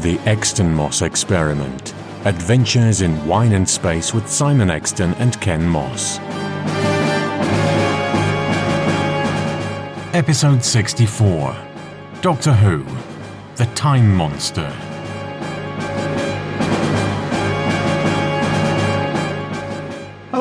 The Exton Moss Experiment Adventures in Wine and Space with Simon Exton and Ken Moss. Episode 64 Doctor Who The Time Monster.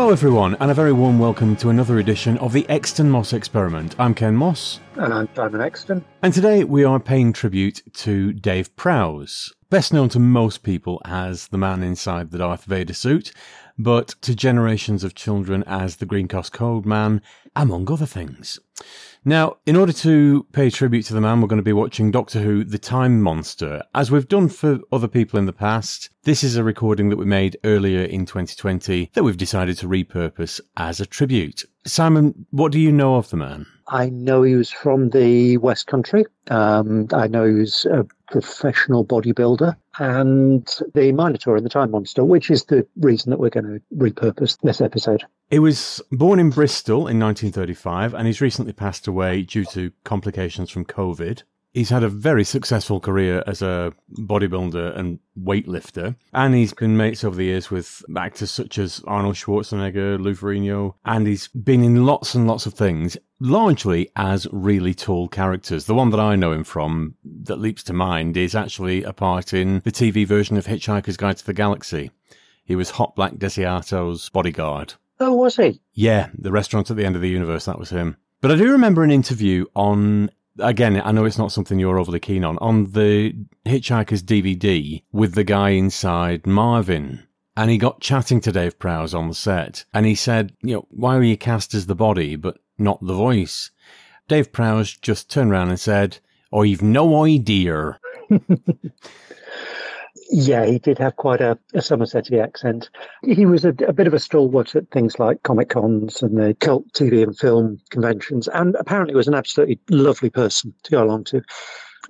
Hello, everyone, and a very warm welcome to another edition of the Exton Moss Experiment. I'm Ken Moss. And I'm Simon Exton. And today we are paying tribute to Dave Prowse, best known to most people as the man inside the Darth Vader suit, but to generations of children as the Green Cross Code Man, among other things. Now, in order to pay tribute to the man, we're going to be watching Doctor Who The Time Monster. As we've done for other people in the past, this is a recording that we made earlier in 2020 that we've decided to repurpose as a tribute. Simon, what do you know of the man? I know he was from the West Country. Um, I know he was a professional bodybuilder and the Minotaur in the Time Monster, which is the reason that we're going to repurpose this episode. He was born in Bristol in 1935 and he's recently passed away due to complications from COVID. He's had a very successful career as a bodybuilder and weightlifter, and he's been mates over the years with actors such as Arnold Schwarzenegger, Lou Ferrigno, and he's been in lots and lots of things, largely as really tall characters. The one that I know him from that leaps to mind is actually a part in the TV version of Hitchhiker's Guide to the Galaxy. He was Hotblack Desiato's bodyguard. Oh, was he? Yeah, the restaurant at the end of the universe, that was him. But I do remember an interview on again, I know it's not something you're overly keen on, on the Hitchhiker's DVD with the guy inside Marvin. And he got chatting to Dave Prowse on the set. And he said, you know, why were you cast as the body, but not the voice? Dave Prowse just turned around and said, oh, I've no idea. Yeah, he did have quite a, a Somersetty accent. He was a, a, bit of a stalwart at things like Comic Cons and the cult TV and film conventions, and apparently was an absolutely lovely person to go along to.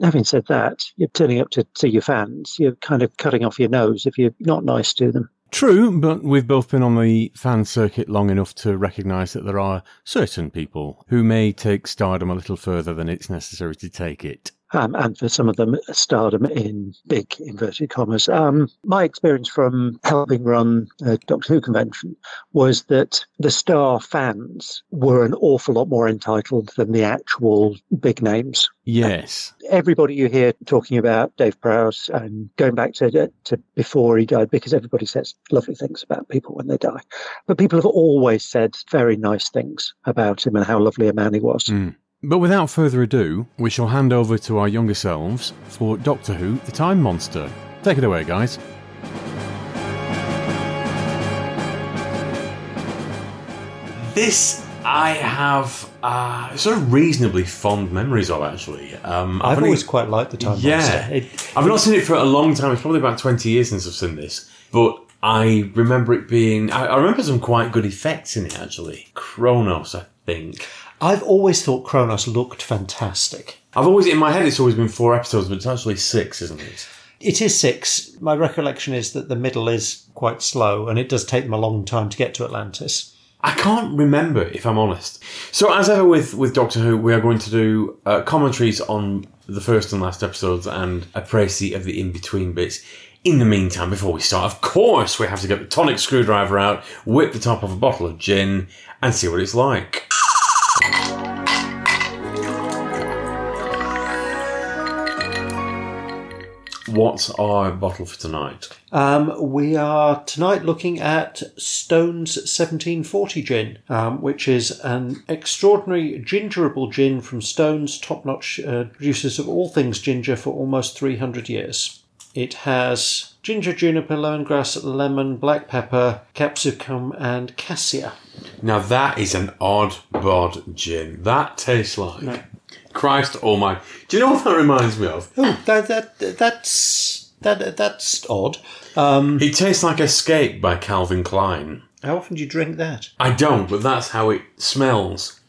Having said that, you're turning up to see your fans. You're kind of cutting off your nose if you're not nice to them. True, but we've both been on the fan circuit long enough to recognise that there are certain people who may take stardom a little further than it's necessary to take it um, and for some of them, stardom in big inverted commas. Um, my experience from helping run a Doctor Who convention was that the star fans were an awful lot more entitled than the actual big names. Yes. Everybody you hear talking about Dave Prowse and going back to, to before he died, because everybody says lovely things about people when they die. But people have always said very nice things about him and how lovely a man he was. Mm. But without further ado, we shall hand over to our younger selves for Doctor Who The Time Monster. Take it away, guys. This I have uh, sort of reasonably fond memories of, actually. Um, I've, I've always only, quite liked The Time yeah, Monster. It, I've not seen it for a long time. It's probably about 20 years since I've seen this. But I remember it being. I, I remember some quite good effects in it, actually. Kronos, I think. I've always thought Kronos looked fantastic. I've always, in my head, it's always been four episodes, but it's actually six, isn't it? It is six. My recollection is that the middle is quite slow, and it does take them a long time to get to Atlantis. I can't remember, if I'm honest. So, as ever with, with Doctor Who, we are going to do uh, commentaries on the first and last episodes and a précis of the in between bits. In the meantime, before we start, of course, we have to get the tonic screwdriver out, whip the top of a bottle of gin, and see what it's like. What's our bottle for tonight? Um, we are tonight looking at Stone's 1740 gin, um, which is an extraordinary gingerable gin from Stone's, top notch uh, producers of all things ginger for almost 300 years. It has ginger, juniper, lemongrass, lemon, black pepper, capsicum, and cassia. Now that is an odd bod gin. That tastes like no. Christ Almighty. Do you know what that reminds me of? Oh, that that that's that that's odd. Um, it tastes like Escape by Calvin Klein. How often do you drink that? I don't, but that's how it smells.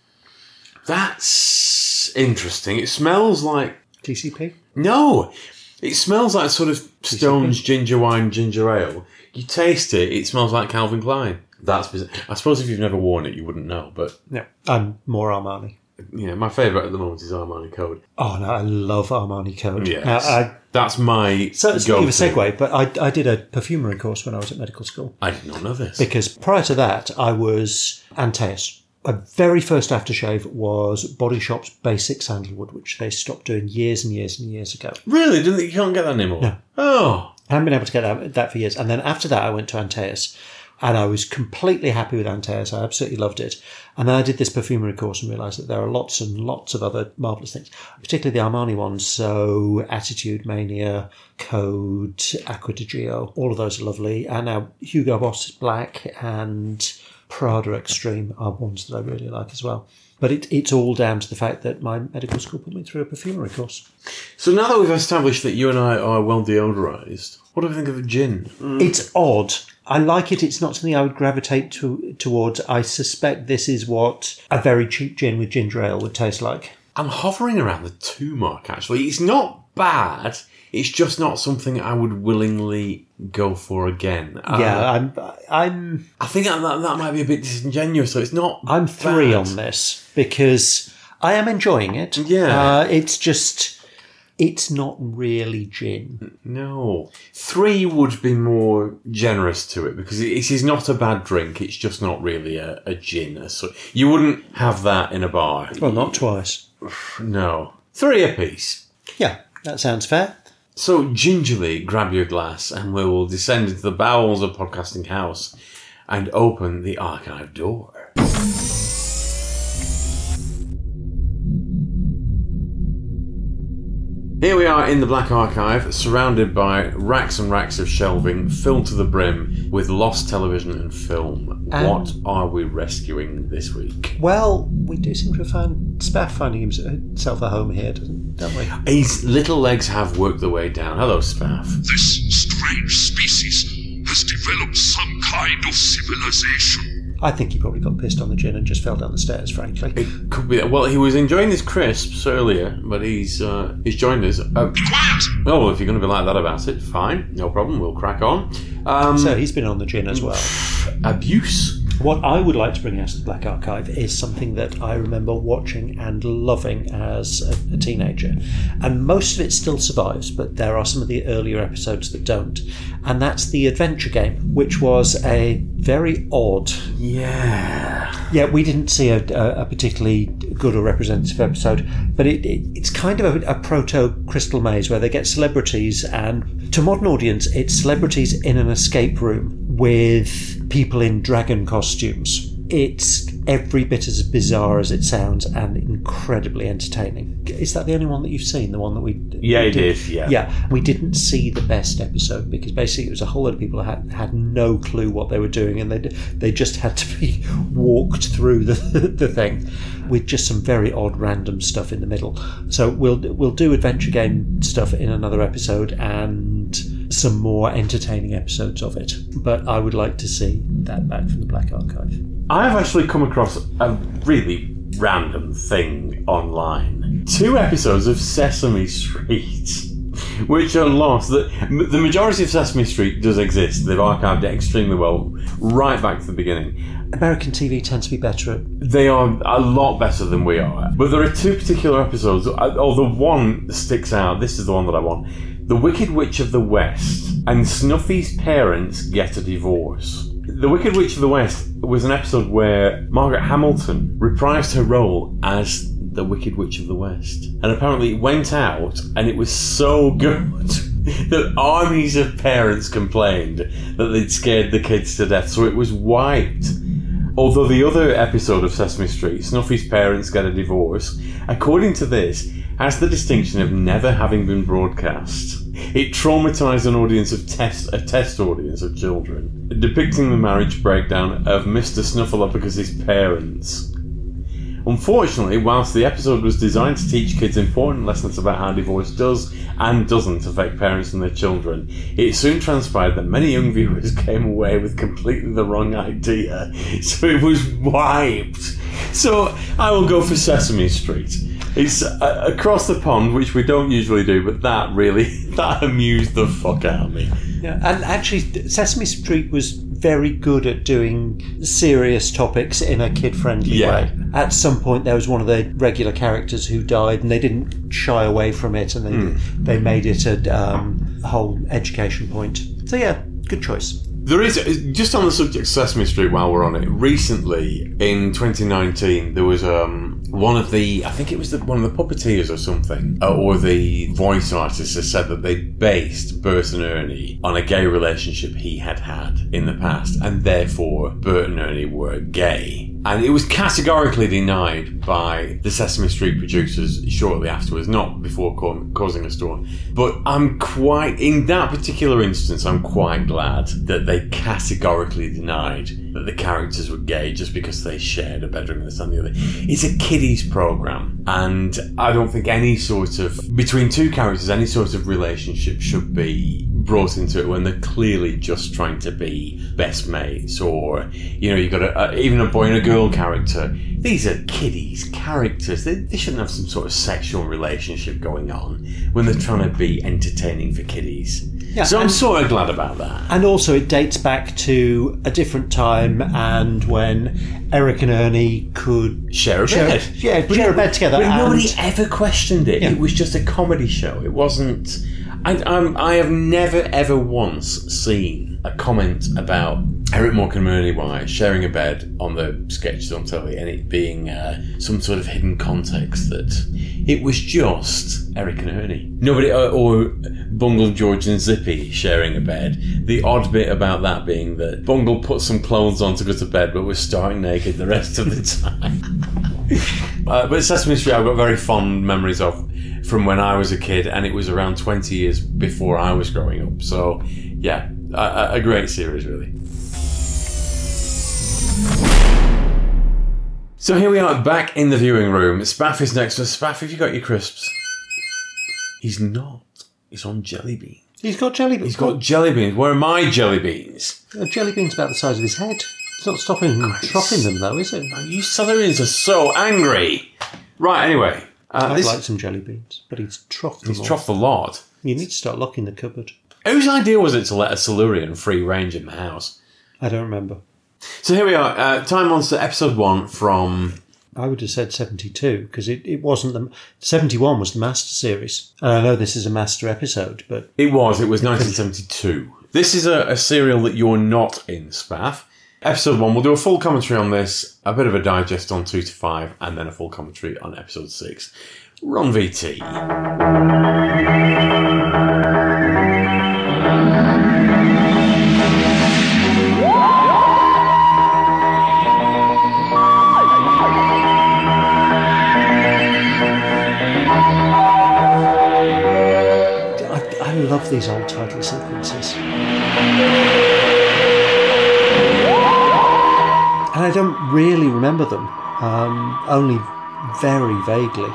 That's interesting. It smells like TCP. No, it smells like sort of Stone's ginger wine, ginger ale. You taste it, it smells like Calvin Klein. That's bizarre. I suppose if you've never worn it, you wouldn't know. But yeah, I'm more Armani. yeah, my favourite at the moment is Armani Code. Oh no, I love Armani Code. Yes. Now, I, That's my so it's a bit of a go-to. segue, but I, I did a perfumery course when I was at medical school. I did not know this. because prior to that, I was Antaeus. My very first aftershave was Body Shop's Basic Sandalwood, which they stopped doing years and years and years ago. really? Didn't you can't get that anymore? No. Oh, I haven't been able to get that, that for years. And then after that, I went to Antaeus and I was completely happy with Antaeus. I absolutely loved it. And then I did this perfumery course and realised that there are lots and lots of other marvellous things, particularly the Armani ones. So Attitude Mania, Code, Acqua di Gio, all of those are lovely. And now Hugo Boss is Black and Prada Extreme are ones that I really like as well. But it, it's all down to the fact that my medical school put me through a perfumery course. so now that we've established that you and I are well deodorized, what do we think of a gin? Mm. It's odd. I like it. It's not something I would gravitate to, towards. I suspect this is what a very cheap gin with ginger ale would taste like. I'm hovering around the two mark. Actually, it's not bad. It's just not something I would willingly go for again. Uh, yeah, I'm. I'm. I think that, that might be a bit disingenuous. So it's not. I'm three bad. on this because I am enjoying it. Yeah. uh, it's just. It's not really gin. No, three would be more generous to it because it, it is not a bad drink. It's just not really a, a gin. So you wouldn't have that in a bar. Well, not twice. No, three apiece. Yeah, that sounds fair. So gingerly grab your glass and we will descend into the bowels of Podcasting House and open the archive door. Here we are in the Black Archive, surrounded by racks and racks of shelving filled to the brim with lost television and film. what are we rescuing this week? Well, we do seem to have found Spaff finding himself a home here, don't we? His little legs have worked their way down. Hello, Spaff. This strange species has developed some kind of civilization. I think he probably got pissed on the gin and just fell down the stairs. Frankly, It could be. Well, he was enjoying his crisps earlier, but he's uh, he's joined us. Uh, oh, well, if you're going to be like that about it, fine, no problem. We'll crack on. Um, so he's been on the gin as well. abuse. What I would like to bring out of the Black Archive is something that I remember watching and loving as a, a teenager. And most of it still survives, but there are some of the earlier episodes that don't. And that's the adventure game, which was a very odd. Yeah. Yeah, we didn't see a, a, a particularly good or representative episode, but it, it, it's kind of a, a proto Crystal Maze where they get celebrities, and to modern audience, it's celebrities in an escape room with people in dragon costumes. It's every bit as bizarre as it sounds and incredibly entertaining. Is that the only one that you've seen? The one that we Yeah, we it is. Yeah. yeah, we didn't see the best episode because basically it was a whole lot of people who had had no clue what they were doing, and they they just had to be walked through the the thing with just some very odd random stuff in the middle. So we'll we'll do adventure game stuff in another episode and some more entertaining episodes of it. But I would like to see that back from the Black Archive. I've actually come across a really random thing online. Two episodes of Sesame Street, which are lost. The, the majority of Sesame Street does exist. They've archived it extremely well, right back to the beginning. American TV tends to be better at They are a lot better than we are. But there are two particular episodes. Uh, oh, the one sticks out. This is the one that I want. The Wicked Witch of the West and Snuffy's parents get a divorce. The Wicked Witch of the West was an episode where Margaret Hamilton reprised her role as the Wicked Witch of the West. And apparently it went out and it was so good that armies of parents complained that they'd scared the kids to death. So it was wiped. Although the other episode of Sesame Street, Snuffy's parents get a divorce, according to this, has the distinction of never having been broadcast. It traumatized an audience of test a test audience of children, depicting the marriage breakdown of Mr. Snuffleupagus' parents. Unfortunately, whilst the episode was designed to teach kids important lessons about how divorce does and doesn't affect parents and their children, it soon transpired that many young viewers came away with completely the wrong idea, so it was wiped. So I will go for Sesame Street. It's uh, across the pond, which we don't usually do, but that really that amused the fuck out of me. Yeah, and actually, Sesame Street was very good at doing serious topics in a kid-friendly Yeah. way. at some point there was one of the regular characters who died, and they didn't shy away from it, and they they made it a um, whole education point. So yeah, good choice. There is just on the subject of Sesame Street. While we're on it, recently in 2019 there was um, one of the I think it was the, one of the puppeteers or something, uh, or the voice artist has said that they based Bert and Ernie on a gay relationship he had had in the past, and therefore Bert and Ernie were gay. And it was categorically denied by the Sesame Street producers shortly afterwards, not before ca- causing a storm. But I'm quite, in that particular instance, I'm quite glad that they categorically denied that the characters were gay just because they shared a bedroom with and the other. It's a kiddies program, and I don't think any sort of, between two characters, any sort of relationship should be brought into it when they're clearly just trying to be best mates or you know you've got a, a, even a boy and a girl character. These are kiddies characters. They, they shouldn't have some sort of sexual relationship going on when they're trying to be entertaining for kiddies. Yeah, so i'm sort of glad about that. And also, it dates back to a different time and when Eric and Ernie could share a Share- bed. Yeah, share a bed together but nobody ever questioned it. Yeah. it was just a comedy show. It wasn't I, I'm, I have never ever once seen a comment about Eric Morecambe and Ernie sharing a bed on the sketches on telly and it being uh, some sort of hidden context that it was just Eric and Ernie. Nobody, or, or Bungle, George and Zippy sharing a bed. The odd bit about that being that Bungle put some clothes on to go to bed but was starting naked the rest of the time. Uh, but Sesame Street, I've got very fond memories of from when I was a kid, and it was around 20 years before I was growing up. So, yeah, a, a- great series, really. So here we are back in the viewing room. Spaff is next to us. Spaff, have you got your crisps? He's not. He's on jelly beans. He's got jelly beans. He's got jelly beans. Where are my jelly beans? a jelly beans about the size of his head. It's not stopping him dropping them, though, is it? You Southerns are so angry. Right, anyway. Uh, I'd this, like some jelly beans, but he's troughed he's troughed a lot. You need to start locking the cupboard. Whose idea was it to let a Silurian free range in the house? I don't remember. So here we are, uh, Time Monster episode one from. I would have said 72 because it, it wasn't the 71 was the Master series. And I know this is a Master episode, but It was, it was 1972. This is a, a serial that you're not in, Spaff. Episode one, we'll do a full commentary on this, a bit of a digest on two to five, and then a full commentary on episode six. Ron VT. I, love these old title sequences. And I don't really remember them, um, only very vaguely,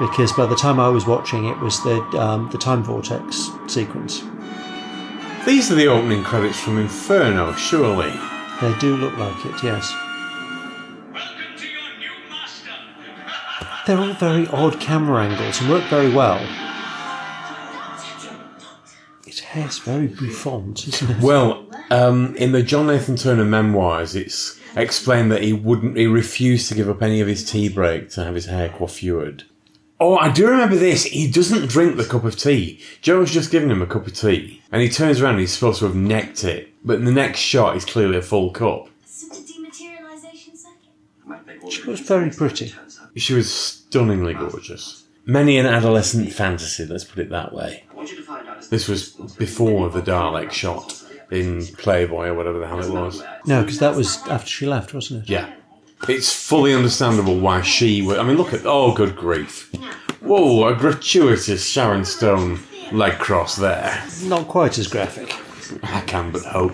because by the time I was watching, it was the um, the time vortex sequence. These are the opening credits from Inferno, surely. They do look like it, yes. Welcome to your new master. They're all very odd camera angles and work very well. His hair's very bouffant, isn't it? Well, um, in the John Nathan Turner memoirs, it's explained that he wouldn't, he refused to give up any of his tea break to have his hair coiffured. Oh, I do remember this. He doesn't drink the cup of tea. Jo's just given him a cup of tea, and he turns around and he's supposed to have necked it, but in the next shot, it's clearly a full cup. Super dematerialization circuit. She was very pretty. She was stunningly gorgeous. Many an adolescent fantasy, let's put it that way. This was before the Dalek shot in Playboy or whatever the hell it was. No, because that was after she left, wasn't it? Yeah. It's fully understandable why she would. I mean, look at. Oh, good grief. Whoa, a gratuitous Sharon Stone leg cross there. Not quite as graphic. I can but hope.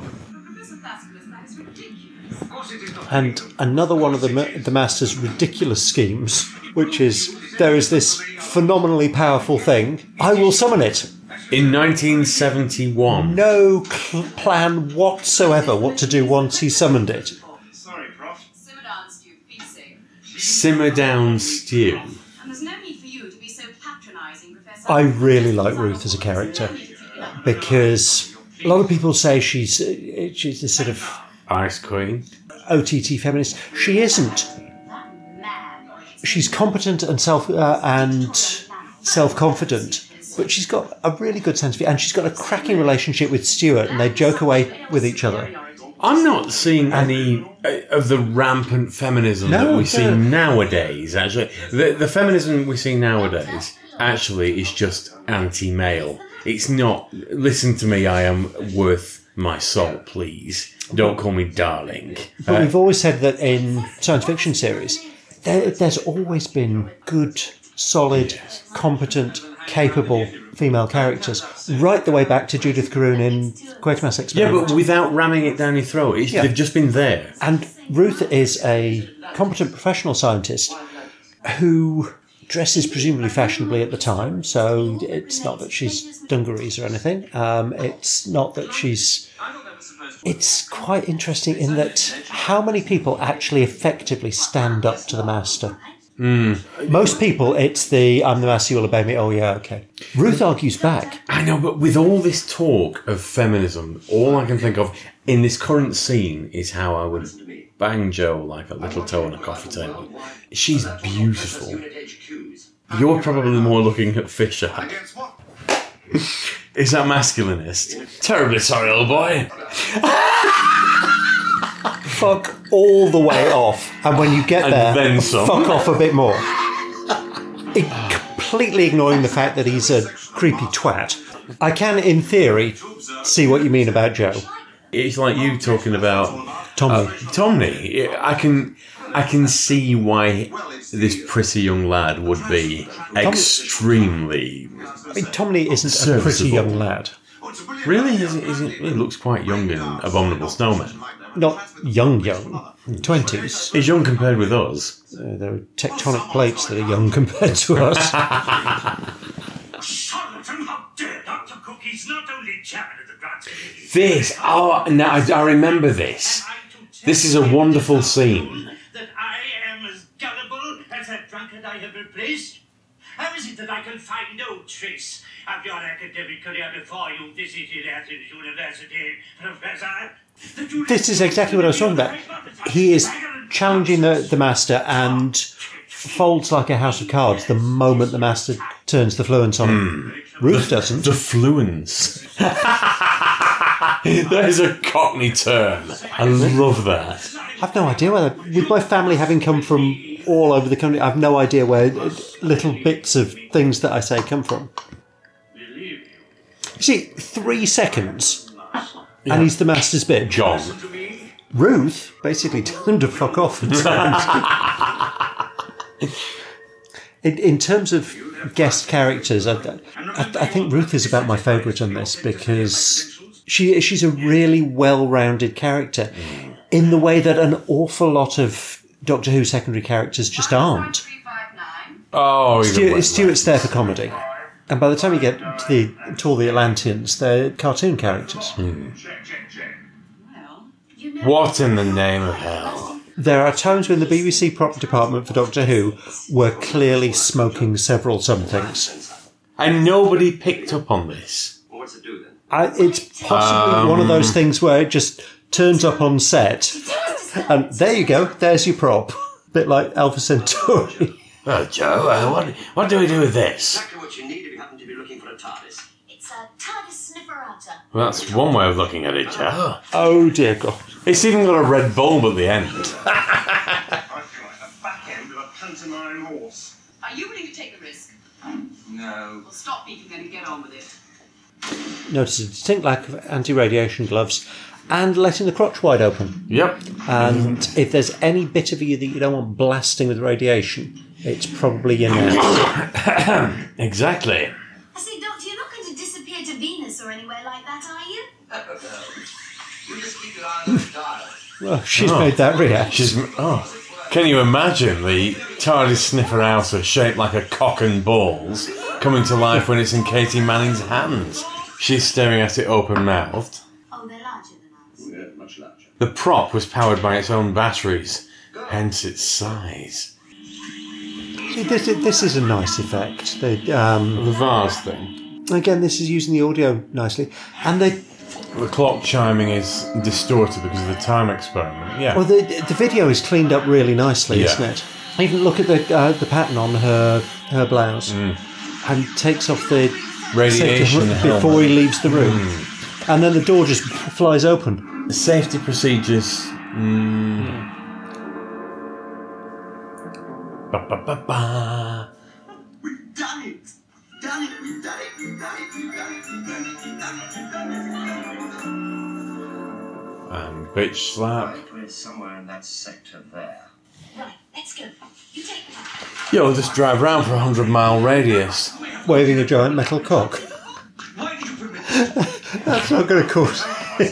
And another one of the, ma- the Master's ridiculous schemes, which is there is this phenomenally powerful thing. I will summon it. In 1971, No cl- plan whatsoever what to do once he summoned it. Sorry, Prof. Simmer down, Stu. Peace Simmer Down Stew. And there's no need for you to be so patronising, Professor. I really like Ruth as a character because a lot of people say she's uh, she's this sort of Ice Queen. OTT feminist. She isn't. she's competent and self uh, and self confident, but she's got a really good sense of it, and she's got a cracking relationship with Stuart, and they joke away with each other. I'm not seeing any uh, of the rampant feminism No, that we see no. nowadays. Actually, the, the feminism we see nowadays actually is just anti-male. It's not. Listen to me. I am worth my salt. Please don't call me darling. But we've always said that in science fiction series, there, there's always been good, solid, competent, capable female characters, right the way back to Judith Carroon in Quatermass Yeah, but without ramming it down your throat. It's, Yeah. They've just been there. And Ruth is a competent professional scientist who dresses presumably fashionably at the time. So it's not that she's dungarees or anything. Um, it's not that she's. It's quite interesting in that how many people actually effectively stand up to the master. Mm. Most people, it's the I'm the master, you'll obey me. Oh, yeah, okay. Ruth argues back. I know, but with all this talk of feminism, all I can think of in this current scene is how I would bang Jo like a little toe on a coffee table. She's beautiful. You're probably more looking at Fisher. Is that masculinist? Terribly sorry, old boy. Fuck all the way off. And when you get And there, then some. fuck off a bit more. It, completely ignoring the fact that he's a creepy twat. I can, in theory, see what you mean about Jo. It's like you talking about Tommy. Uh, Tomney. I can, I can see why this pretty young lad would be extremely. I mean, Tommy isn't a pretty young lad. Really, is it, is it, he looks quite young in Abominable Snowman. Not young, young. 20s. He's young compared with us. Uh, there are tectonic plates that are young compared to us. Charlatan, how dare Dr. Cook? He's not only chairman of the Grants Committee. This, oh, now I, I remember this. This is a wonderful scene. That I am as gullible as that drunkard I have replaced? How is it that I can find no trace of your academic career before you visited Athens University, Professor? This is exactly what I was talking about. He is challenging the, the master and folds like a house of cards the moment the master turns the fluence on him. Hmm. Ruth doesn't. The fluence. that is a cockney term. I love that. I've no idea where, with my family having come from all over the country, I've no idea where little bits of things that I say come from. See, three seconds, and he's the master's bitch. John. Ruth basically told him to fuck off. and in, in terms of guest characters, I, I, I think Ruth is about my favourite on this because she she's a really well-rounded character in the way that an awful lot of Doctor Who secondary characters just aren't. Oh, Stuart. Stuart's there for comedy. And by the time you get to the to all the Atlanteans, they're cartoon characters. Hmm. Well. What in the name of hell? There are times when the BBC prop department for Doctor Who were clearly smoking several somethings. And nobody picked up on this. What's it do then? I, it's possibly one of those things where it just turns up on set, and there you go, there's your prop. Bit like Alpha Centauri. Oh, Jo, uh, what, what do we do with this? Well, that's one way of looking at it, Jo. Oh dear God. It's even got a red bulb at the end. I feel like the back end of a pantomime horse. Are you willing to take the risk? No. Well, stop beefing and get on with it. Notice a distinct lack of anti-radiation gloves, and letting the crotch wide open. Yep. And if there's any bit of you that you don't want blasting with radiation, it's probably your neck. Exactly. I say, Doctor, you're not going to disappear to Venus or anywhere like that, are you? You just keep your eye on the dial. Well, she's made that reaction. She's, oh, can you imagine the TARDIS sniffer outer shaped like a cock and balls coming to life when it's in Katy Manning's hands? She's staring at it open mouthed. Oh, they're larger than ours. Yeah, much larger. The prop was powered by its own batteries, hence its size. See, this, is- this is a nice effect. They, um, The vase thing. again, this is using the audio nicely. And they, The clock chiming is distorted because of the time experiment. Yeah. well, the, the video is cleaned up really nicely, Yeah. isn't it? Even look at the uh, the pattern on her her blouse, and takes off the Radiation safety before he leaves the room, and then the door just flies open. Safety procedures. Mm. Ba, ba, ba, ba. We've done it! Done it! We've done it! We've done it! We've done it! We've done it! We've done it! We've done it! And bitch slap. Right, we're somewhere in that sector there. Right, let's go. You take Yo, just drive around for a hundred mile radius. Waving a giant metal cock. Why did you permit That's not going to cause. pay?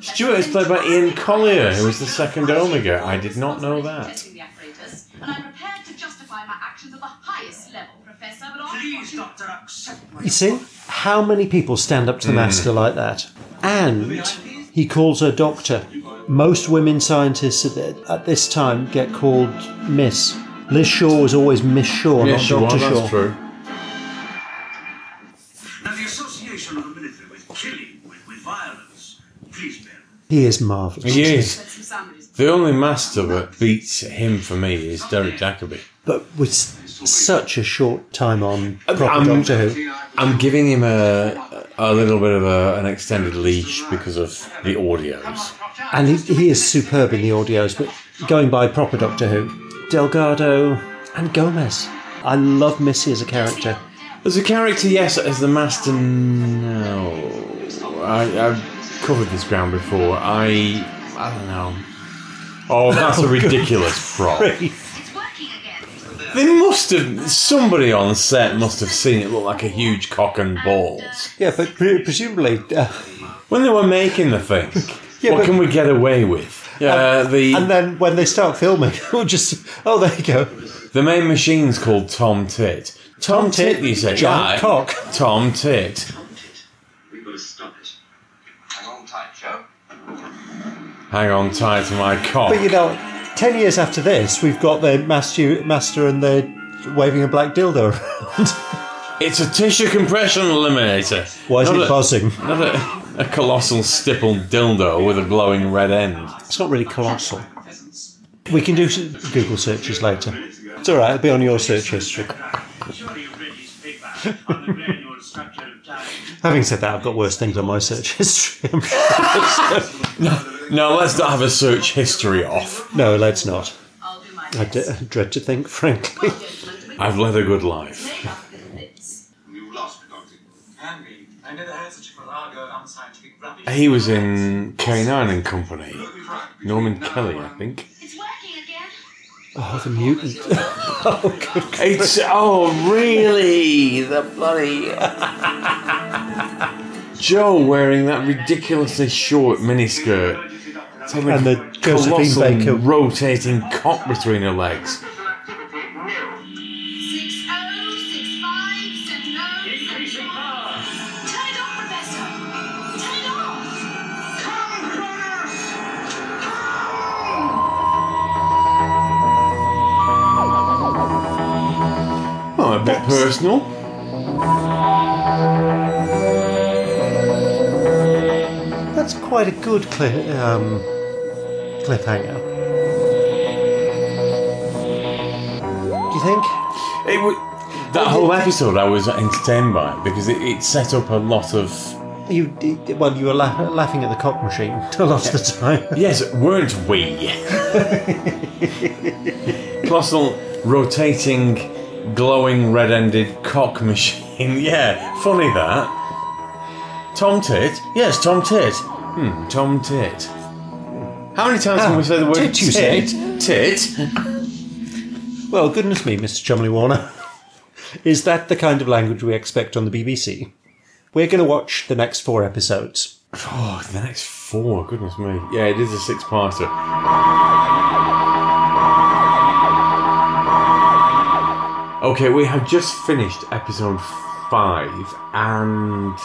Stuart is played by Ian Collier, who was the second Omega. I did not know that. Testing and I'm prepared to justify my actions at the highest level, Professor. But all Please, Doctor, accept my You see how many people stand up to the mm. master like that, and he calls her doctor. Most women scientists at, at this time get called Miss. Liz Shaw was always Miss Shaw, not Doctor Shaw. true. Now, the association of the military with killing, with, with violence, please bear with He is marvelous. He is. The only master that beats him for me is Derek Jacobi. but with such a short time on proper I'm- Doctor Who. I'm giving him a a little bit of a, an extended leash because of the audios. And he, he is superb in the audios, but going by proper Doctor Who, Delgado and Gomez. I love Missy as a character. As a character, yes. As the master, no. I, I've covered this ground before. I I don't know. Oh, that's a ridiculous prop. It's working again. They must have. Somebody on set must have seen it look like a huge cock and balls Yeah, but pre- presumably, uh, when they were making the thing. Yeah, what but- can we get away with? Yeah, the and then when they start filming, we'll just oh, there you go. the main machine's called Tom Tit. Tom, Tom Tit, Tit, you say? giant Aye. cock. Tom Tit. We've got to stop it. Hang on tight, Jo. Hang on tight to my cock. But you know, ten years after this, we've got the master, master and the waving a black dildo around. It's a tissue compression eliminator. Why is Not it a- buzzing? Not a, a colossal stippled dildo with a glowing red end. It's not really colossal. We can do Google searches later. It's all right. It'll be on your search history. Having said that, I've got worse things on my search history. I'm. No, let's not have a search history off. no, let's not. I'll do my I best. d- I dread to think, frankly. I've led a good life. make up the bits. You lost me, Doctor. Can be. I never heard such farrago. He was in K9 and Company. Norman Kelly, I think. It's working. Oh, the mutant. oh, good. It's oh really the bloody Jo wearing that ridiculously short miniskirt. It's And the Josephine colossal Baker- rotating cock between her legs. Bit personal. That's quite a good cli- um, cliffhanger. Do you think? It that whole episode I was entertained by because it, it set up a lot of You well, you were la- laughing at the cock machine a lot of the time. Yes, weren't we? Colossal rotating, glowing red ended cock machine. Yeah, funny that. Tom Tit? Yes, Tom Tit. Hmm, Tom Tit. How many times Ah, can we say the word tit, you tit? say? Tit? Well, goodness me, Mr. Cholmondley Warner. Is that the kind of language we expect on the BBC? We're going to watch the next four episodes. Oh, the next four, goodness me. Yeah, it is a six parter. Okay, we have just finished episode five, and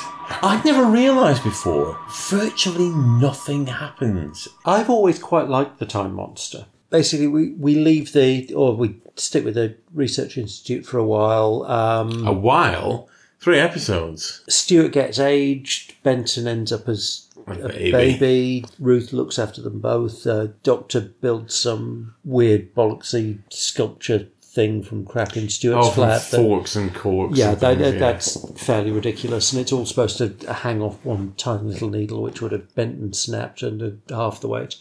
I'd never realised before, virtually nothing happens. I've always quite liked the Time Monster. Basically, we, we leave the, or we stick with the Research Institute for a while. Um, A while, three episodes. Stuart gets aged. Benton ends up as A a baby. baby. Ruth looks after them both. Uh, Doctor builds some weird bollocksy sculpture thing from crap in Stuart's Oh, flat. that- forks and corks. yeah, and things, that- that's fairly ridiculous, and it's all supposed to hang off one tiny little needle, which would have bent and snapped under half the weight.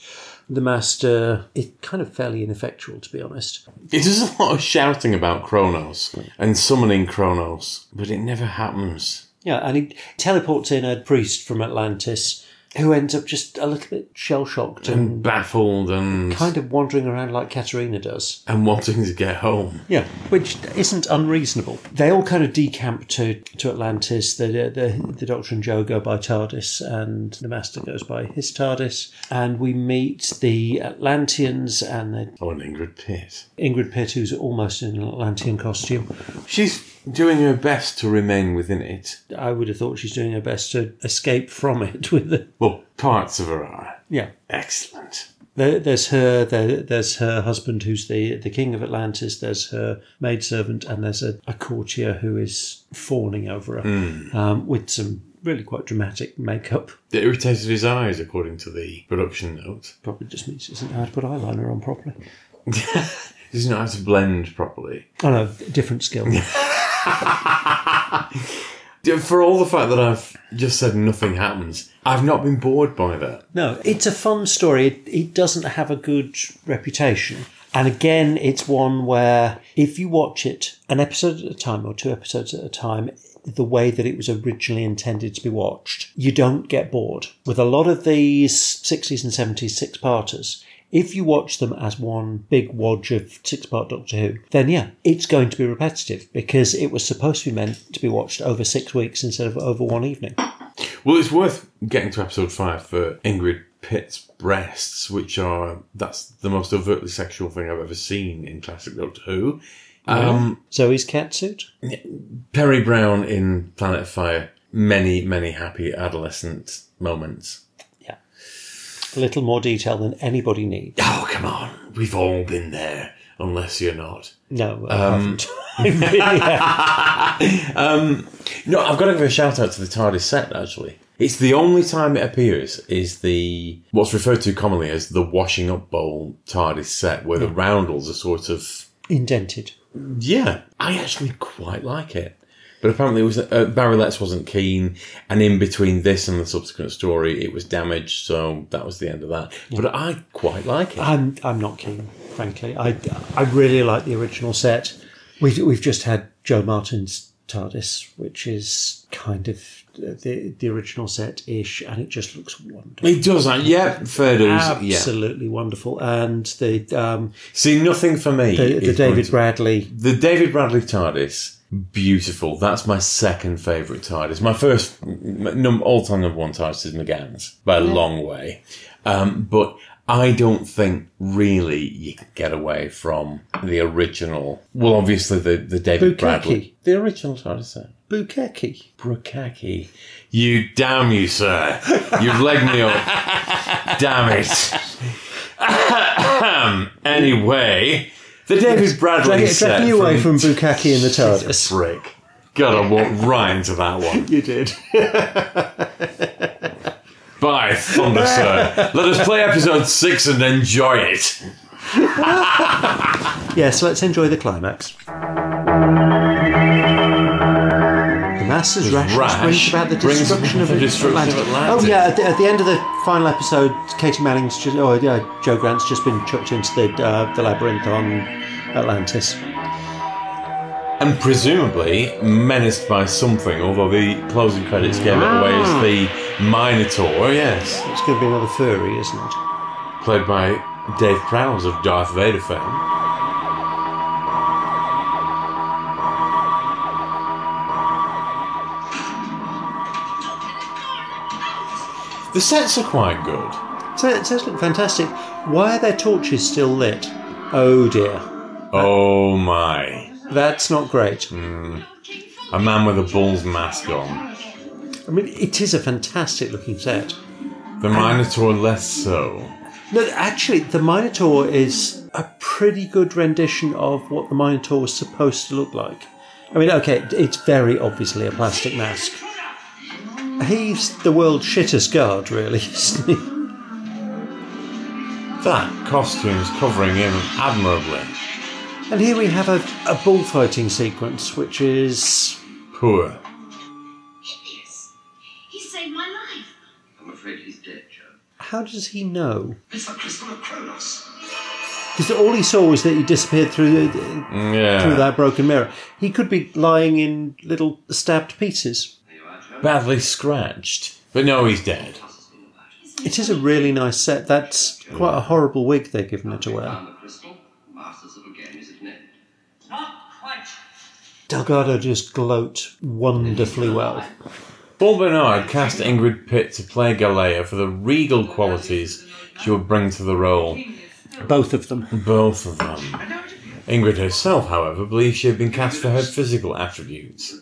The master is kind of fairly ineffectual, to be honest. It does a lot of shouting about Kronos and summoning Kronos, but it never happens. Yeah, and he teleports in a priest from Atlantis who ends up just a little bit shell shocked and And baffled and kind of wandering around like Katarina does. and wanting to get home. Yeah, which isn't unreasonable. They all kind of decamp to, to Atlantis. The, the the Doctor and Jo go by TARDIS, and the Master goes by his TARDIS. And we meet the Atlanteans and the Oh, and Ingrid Pitt. Ingrid Pitt, who's almost in an Atlantean costume. She's doing her best to remain within it. I would have thought she's doing her best to escape from it with the Well, parts of her are. yeah. Excellent. There, there's her. There, there's her husband, who's the the king of Atlantis. There's her maidservant, and there's a, a courtier who is fawning over her um, with some really quite dramatic makeup. It irritated his eyes, according to the production notes. Probably just means he doesn't know how to put eyeliner on properly. He doesn't know how to blend properly. Oh no, different skill. For all the fact that I've just said nothing happens, I've not been bored by that. No, it's a fun story. It, it doesn't have a good reputation. And again, it's one where if you watch it an episode at a time or two episodes at a time, the way that it was originally intended to be watched, you don't get bored. With a lot of these 60s and 70s six parters, if you watch them as one big wodge of six part Doctor Who, then yeah, it's going to be repetitive because it was supposed to be meant to be watched over six weeks instead of over one evening. Well, it's worth getting to episode five for Ingrid Pitt's breasts, which are that's the most overtly sexual thing I've ever seen in classic Doctor Who. Um, Zoe's cat suit? Peri Brown in Planet of Fire, many many happy adolescent moments. A little more detail than anybody needs. Oh come on, we've all been there, unless you're not. No, I haven't. I haven't. Um, no, I've got to give a shout out to the TARDIS set. Actually, it's the only time it appears is the what's referred to commonly as the washing up bowl TARDIS set, where the roundels are sort of Indented. yeah. I actually quite like it, but apparently it was uh, Barry Letts wasn't keen, and in between this and the subsequent story, it was damaged, so that was the end of that. But I quite like it. I'm I'm not keen, frankly. I I really like the original set. We've we've just had Jo Martin's TARDIS, which is kind of the the original set ish, and it just looks wonderful. It does, uh, yeah, fair dues, yeah. Absolutely wonderful, and the um, See, nothing for me. the, the David Bradley The David Bradley TARDIS, beautiful. That's my second favourite TARDIS. My first num- all-time number one TARDIS is McGann's by a long way. Um, but I don't think really you can get away from the original. Well, obviously the, the David Bukaki. Bradley. The original TARDIS set. Bukeki. Brukaki. You damn you, sir. You've legged me up. damn it. anyway, the David Bradley Drag, set. drag you away from Bukaki and the TARDIS. Frick. God, I walked right into that one. You did. Bye, thunder, sir. Let us play episode six and enjoy it. Yes, let's enjoy the climax. Master's rash, rash brings about the destruction, of, the destruction of Atlantis. Oh yeah, at the, at the end of the final episode, Katy Manning's just, oh yeah, Jo Grant's just been chucked into the uh, the labyrinth on Atlantis. And presumably menaced by something, although the closing credits gave it away as the Minotaur, yes. It's going to be another furry, isn't it? Played by Dave Prowse of Darth Vader fame. The sets are quite good. So it does look fantastic. Why are their torches still lit? Oh dear, Oh my. that's not great. Hmm. A man with a bull's mask on. I mean, it is a fantastic looking set. The Minotaur less so. No, actually, the Minotaur is a pretty good rendition of what the Minotaur was supposed to look like. I mean, okay, it's very obviously a plastic mask, He's the world's shittest guard, really, isn't he? That costume's covering him admirably. And here we have a, a bullfighting sequence, which is Poor. Hideous. He saved my life. I'm afraid he's dead, Jo. how does he know? It's the crystal of Kronos. Because all he saw was that he disappeared through the, mm, Yeah. through that broken mirror. He could be lying in little stabbed pieces. There you are, Jo. Badly scratched. But no, he's dead. It is a really nice set. That's quite a horrible wig they're giving her to wear. Found the crystal. Masters of the game is at an end. Not quite. Delgado just gloat wonderfully well. Paul Bernard cast Ingrid Pitt to play Galea for the regal qualities she would bring to the role. Both of them. Both of them. Ingrid herself, however, believes she had been cast for her physical attributes.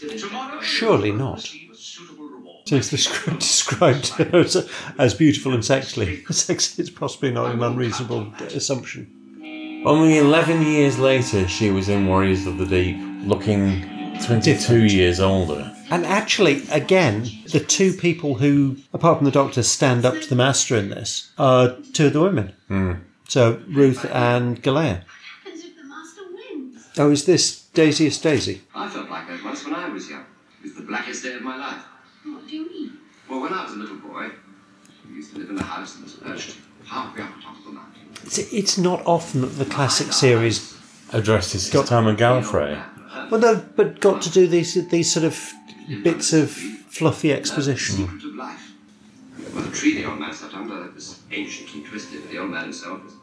Tomorrow Surely not. receive a suitable reward. Since the script described her as, as beautiful and sexy, sexy is possibly not an unreasonable assumption. Only 11 years later, she was in Warriors of the Deep, looking 22 Different. years older. And actually, again, the two people who, apart from the Doctor, stand up to the Master in this are two of the women. Hmm. So Ruth and Galea. Happens if the master wins. Oh, is this Daisiest Daisy? I felt like that once when I was young. It was the blackest day of my life. What do you mean? Well, when I was a little boy, we used to live in a house that was perched halfway up the top of the mountain. It's, it's not often that the classic series, Addressed to Sir Simon Gallifrey. well, no, but got to do these these sort of bits of fluffy exposition. The Secret of life. Well, the tree the old man sat under that was anciently twisted, but the old man himself was,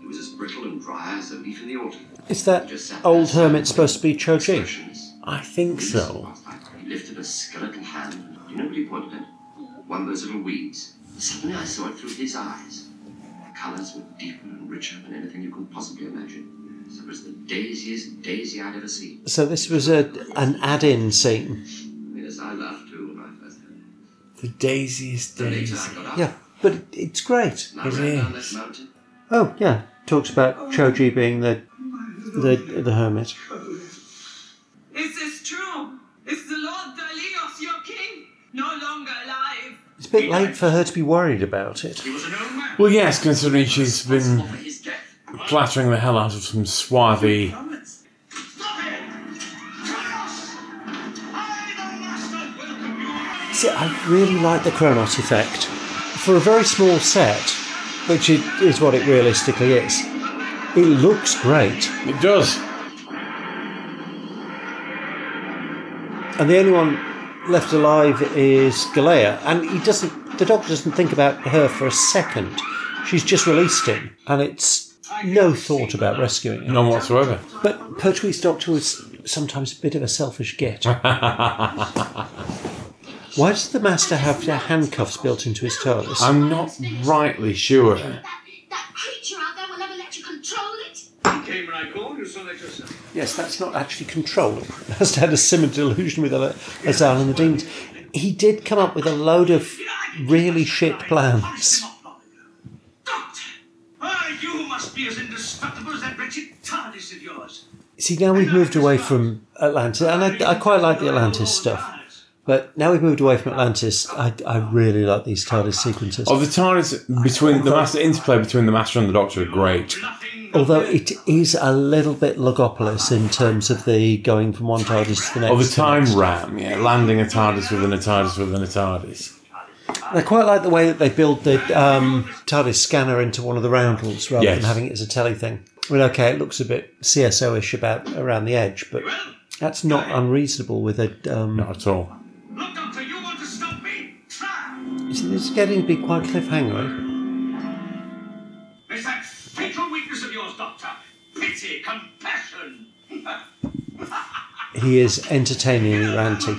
he was as brittle and dry as a leaf in the autumn. Is that old hermit supposed to be Choji? Expressions. I think so. He lifted a skeletal hand. Do you know what he pointed at? One of those little weeds. Suddenly I saw it through his eyes. The colours were deeper and richer than anything you could possibly imagine. So it was the daisiest daisy I'd ever seen. So this was a an add-in scene. Yes, I laughed too when I first heard it. The daisiest The later days. Got Yeah, but it's great. and I It ran down is. that mountain. Oh yeah, talks about Choji being the the the hermit. Is this true? Is the Lord Dalios, your king, no longer alive? It's a bit late for her to be worried about it. He was an old man. Well, yes, considering she's been For flattering the hell out of some swarthy. Stop it! Kronos! I, the master. See, I really like the Kronos effect for a very small set, which is what it realistically is. It looks great, It does. and the only one left alive is Galea, and he doesn't. The Doctor doesn't think about her for a second. She's just released him, and it's no thought about rescuing him. None whatsoever. But Pertwee's Doctor was sometimes a bit of a selfish git. Why does the Master have the handcuffs built into his TARDIS? I'm not rightly sure. That, that creature out there will ever let you control it? He came when I called, you saw that yourself. Yes, that's not actually control. Has had a similar delusion with Azal and the Daemons. He did come up with a load of really shit plans. Doctor! Why, you must be as indestructible as that wretched TARDIS of yours. See, now we've moved away from Atlantis, and I, I quite like the Atlantis stuff. But now we've moved away from Atlantis, I, I really like these TARDIS sequences. Oh, the TARDIS between the master interplay between the master and the doctor are great. Nothing. Although it is a little bit Logopolis in terms of the going from one TARDIS to the next. Oh, the time next. ram, yeah, landing a TARDIS within a TARDIS within a TARDIS. And I quite like the way that they build the um, TARDIS scanner into one of the roundels rather Yes. than having it as a telly thing. I mean, okay, it looks a bit CSO-ish about around the edge, but that's not unreasonable with a. Um, Not at all. Look, Doctor, you want to stop me? Try! it's, it's getting to be quite cliffhangery. Pity, compassion. He is entertainingly ranty.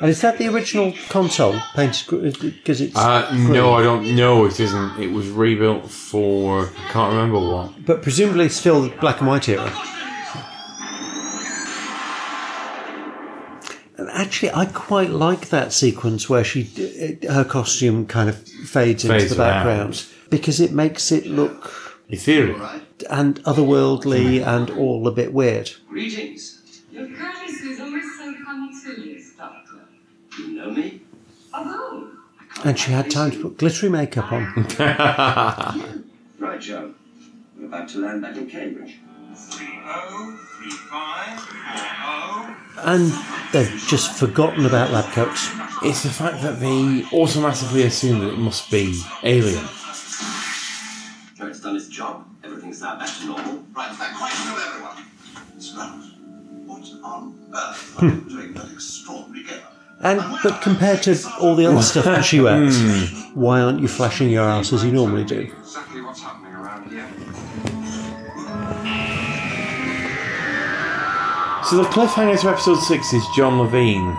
And is that the original console painted because it's Uh, no, I don't know. It isn't. It was rebuilt for I can't remember what. but presumably still the black and white era. And actually, I quite like that sequence where she uh, her costume kind of fades, into Fades the around. background because it makes it look Ethereal. and otherworldly and all a bit weird. Greetings. Your courtesy is always so punctilious, Doctor. You know me? Oh. And she had time to put glittery makeup on. Right, Joe. We're about to land back in Cambridge. Oh oh. and they've just forgotten about lab coats. It's the fact that they automatically assume that it must be alien. Job. Everything's now back to normal. Right, that quite know everyone. Scrubs, what on earth are you hmm. doing that extraordinary game? And but compared to all the other stuff that she wears, hmm. why aren't you flashing your ass as you normally do? Exactly what's happening around here. So the cliffhanger to episode six is John Levene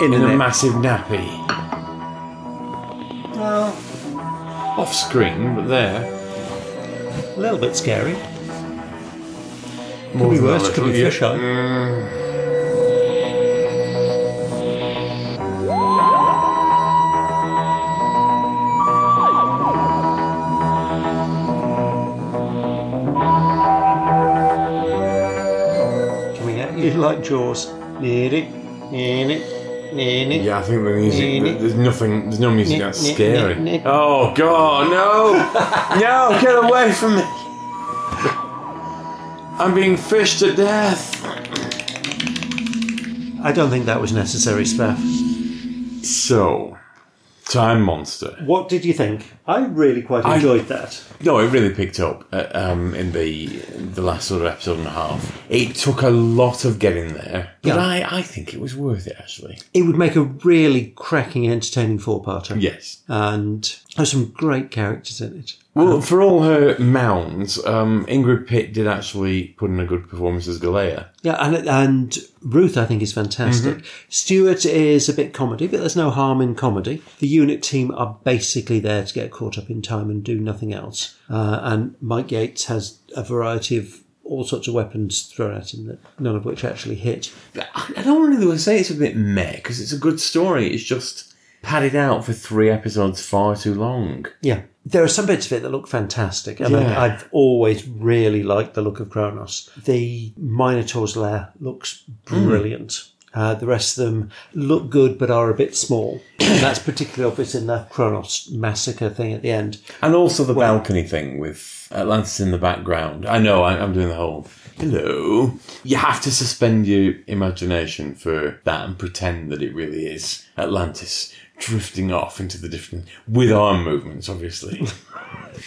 In, in a net. massive nappy. Well, off screen, but there. A little bit scary. More Could be worse. Could be little, yeah. fisheye. Coming at you like Jaws. Need it, need it, need it. Yeah, I think the music. There's nothing. There's no music that's Nick, scary. Nick, Nick. Oh God, no! no, get away from me! I'm being fished to death. I don't think that was necessary, Spaff. So, Time Monster. What did you think? I really quite I- enjoyed that. No, it really picked up uh, um, in the the last sort of episode and a half. It took a lot of getting there, but Yeah. I, I think it was worth it actually. It would make a really cracking, entertaining four-parter. Yes. And there's some great characters in it. Well, for all her mounds, um, Ingrid Pitt did actually put in a good performance as Galea. Yeah, and and Ruth, I think, is fantastic. Stuart is a bit comedy, but there's no harm in comedy. The unit team are basically there to get caught up in time and do nothing else. Uh, and Mike Yates has a variety of all sorts of weapons thrown at him that none of which actually hit. I don't really want to say it's a bit meh because it's a good story. It's just padded out for three episodes far too long. Yeah. There are some bits of it that look fantastic, and Yeah. I, I've always really liked the look of Kronos. The Minotaur's lair looks brilliant. Uh, the rest of them look good, but are a bit small. And that's particularly obvious in the Kronos massacre thing at the end. And also the balcony thing with Atlantis in the background. I know, I, I'm doing the whole hello. You have to suspend your imagination for that and pretend that it really is Atlantis drifting off into the different. with arm movements, obviously.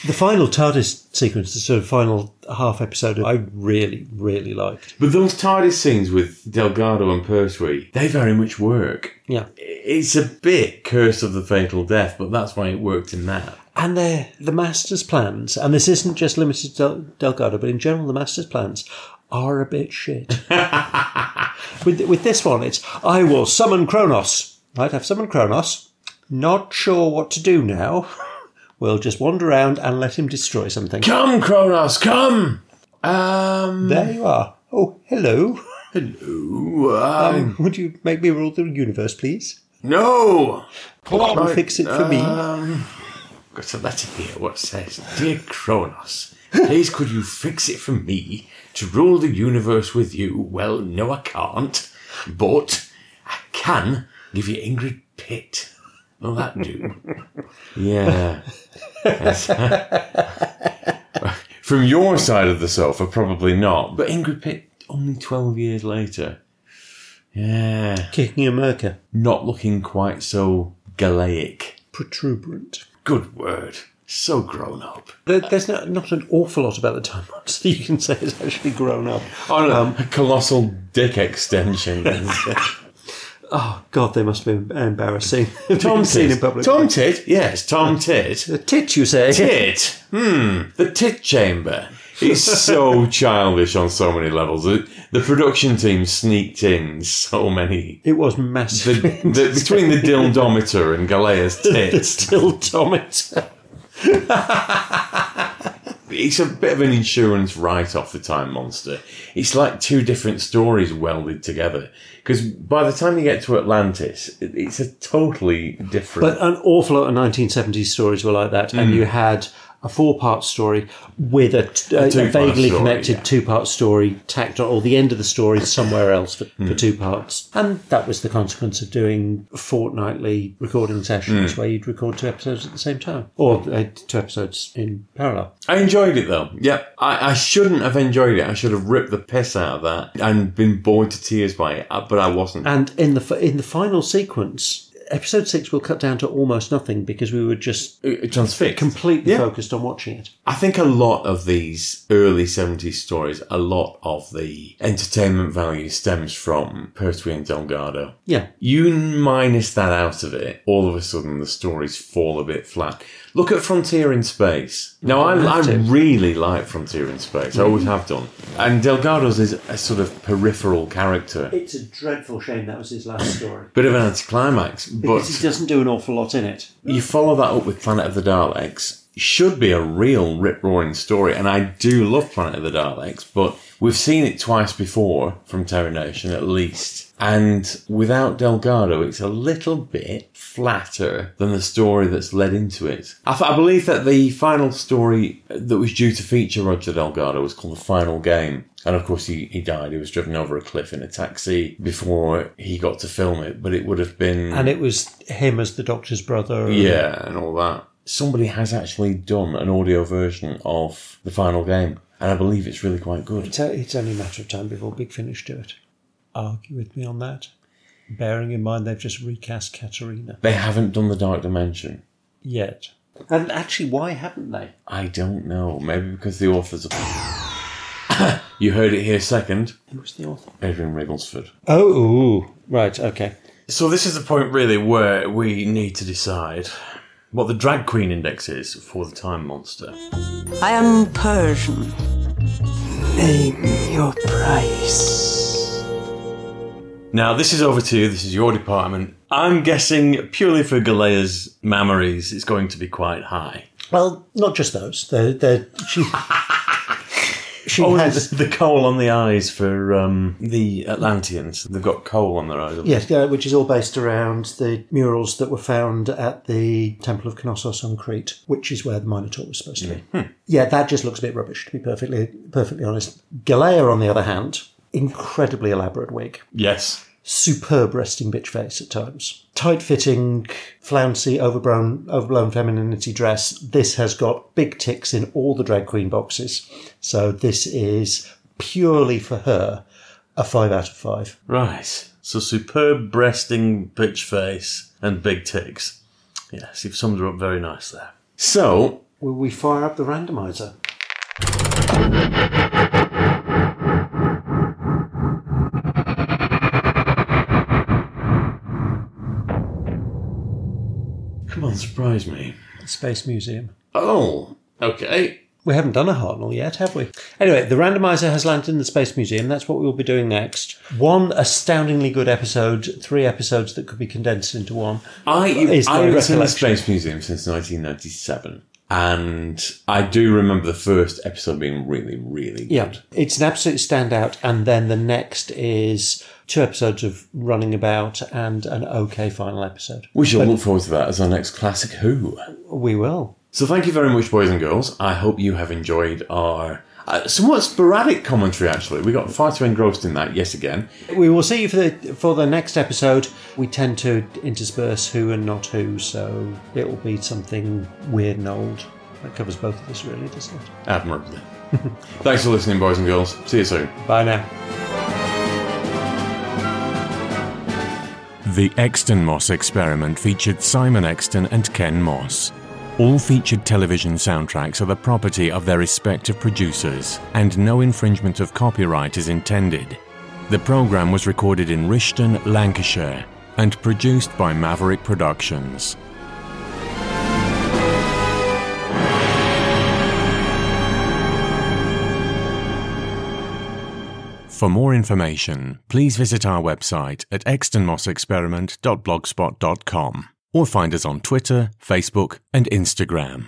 The final TARDIS sequence, the sort of final half episode, I really, really liked. but those TARDIS scenes with Delgado and Pertwee, they very much work. Yeah. It's a bit Curse of the Fatal Death, but that's why it worked in that. And the the master's plans, and this isn't just limited to Del- Delgado, but in general, the master's plans are a bit shit. with with this one, it's I will summon Kronos. Right, I've summoned Kronos. Not sure what to do now. We'll just wander around and let him destroy something. Come, Kronos, come! Um. There you are. Oh, hello. Hello. Um, Um, would you make me rule the universe, please? no! Come on, fix it for me. Um, got a letter here. What says, "Dear Kronos, please could you fix it for me to rule the universe with you?" Well, no, I can't, but I can give you Ingrid Pitt. Will that do? yeah. From your side of the sofa, probably not. But Ingrid Pitt, only twelve years later. Yeah. Kicking a merker. Not looking quite so Galaic. Protuberant. Good word. So grown up. There, there's not, not an awful lot about the time monster you can say is actually grown up. Oh no, a um, colossal dick extension. Oh God, they must have been embarrassing. Tom seen in public. Tom Tit. Yes, Tom Tit. The tit, you say? Tit. Hmm. The Tit Chamber. It's so childish on so many levels. The, the production team sneaked in so many. It was The, massive. the, between the dildometer and Galea's tit, still Tomet. it's a bit of an insurance write-off. The Time Monster. It's like two different stories welded together. Because by the time you get to Atlantis, it's a totally different. But an awful lot of 1970s stories were like that, and mm. you had a four-part story with a two-part vaguely story, connected yeah. two-part story tacked on, or the end of the story somewhere else for, Hmm. for two parts. And that was the consequence of doing fortnightly recording sessions Hmm. where you'd record two episodes at the same time, or uh, two episodes in parallel. I enjoyed it though. Yeah, I, I shouldn't have enjoyed it. I should have ripped the piss out of that and been bored to tears by it, uh, but I wasn't. And in the in the final sequence, episode six will cut down to almost nothing because we were just transfixed. completely Yeah. focused on watching it. I think a lot of these early 70s stories, a lot of the entertainment value stems from Pertwee and Delgado. Yeah. You minus that out of it, all of a sudden the stories fall a bit flat. Look at Frontier in Space. Now, I, don't I really like Frontier in Space. I always mm. have done. And Delgado's is a sort of peripheral character. It's a dreadful shame that was his last story. Bit of an anticlimax, but Because he doesn't do an awful lot in it. you follow that up with Planet of the Daleks. Should be a real rip roaring story, and I do love Planet of the Daleks, but we've seen it twice before from Terry Nation at least. And without Delgado, it's a little bit flatter than the story that's led into it. I, th- I believe that the final story that was due to feature Roger Delgado was called The Final Game. And of course, he, he died. He was driven over a cliff in a taxi before he got to film it, but it would have been. And it was him as the Doctor's brother. Yeah, and all that. Somebody has actually done an audio version of the final game, and I believe it's really quite good. It's, a, it's only a matter of time before Big Finish do it. Argue with me on that. Bearing in mind they've just recast Katarina. They haven't done the Dark Dimension. Yet. And actually, why haven't they? I don't know. Maybe because the authors are. you heard it here second. Who was the author? Adrian Rigelsford. Oh, ooh. right, okay. So this is the point really where we need to decide what the drag queen index is for the time monster. I am Persian. Name your price. Now, this is over to you. This is your department. I'm guessing purely for Galea's memories, it's going to be quite high. Well, not just those. They're, they're, she she oh, has. the, the kohl on the eyes for um, the Atlanteans. They've got kohl on their eyes. Yes, yeah, which is all based around the murals that were found at the Temple of Knossos on Crete, which is where the Minotaur was supposed to be. Yeah, that just looks a bit rubbish, to be perfectly perfectly honest. Galea, on the other hand, incredibly elaborate wig. Yes. Superb resting bitch face at times. Tight fitting, flouncy, overblown, overblown femininity dress. This has got big ticks in all the drag queen boxes. So this is purely for her a five out of five. Right. So superb breasting, bitch face, and big ticks. Yes, you've summed her up very nice there. So, Will we fire up the randomizer? Surprise me. Space Museum. Oh, okay. We haven't done a Hartnell yet, have we? Anyway, the randomizer has landed in the Space Museum. That's what we'll be doing next. One astoundingly good episode, three episodes that could be condensed into one. I, I've been seen the. Space Museum since 1997. And I do remember the first episode being really, really good. Yeah, it's an absolute standout. And then the next is two episodes of running about and an okay final episode. We shall look forward to that as our next classic Who. We will. So thank you very much, boys and girls. I hope you have enjoyed our uh, somewhat sporadic commentary. Actually, we got far too engrossed in that yet again. We will see you for the for the next episode. We tend to intersperse who and not who, so it will be something weird and old. That covers both of us, really, doesn't it? Admirably. Thanks for listening, boys and girls. See you soon. Bye now. The Exton Moss experiment featured Simon Exton and Ken Moss. All featured television soundtracks are the property of their respective producers, and no infringement of copyright is intended. The program was recorded in Rishton, Lancashire, and produced by Maverick Productions. For more information, please visit our website at extonmossexperiment.blogspot.com or find us on Twitter, Facebook, and Instagram.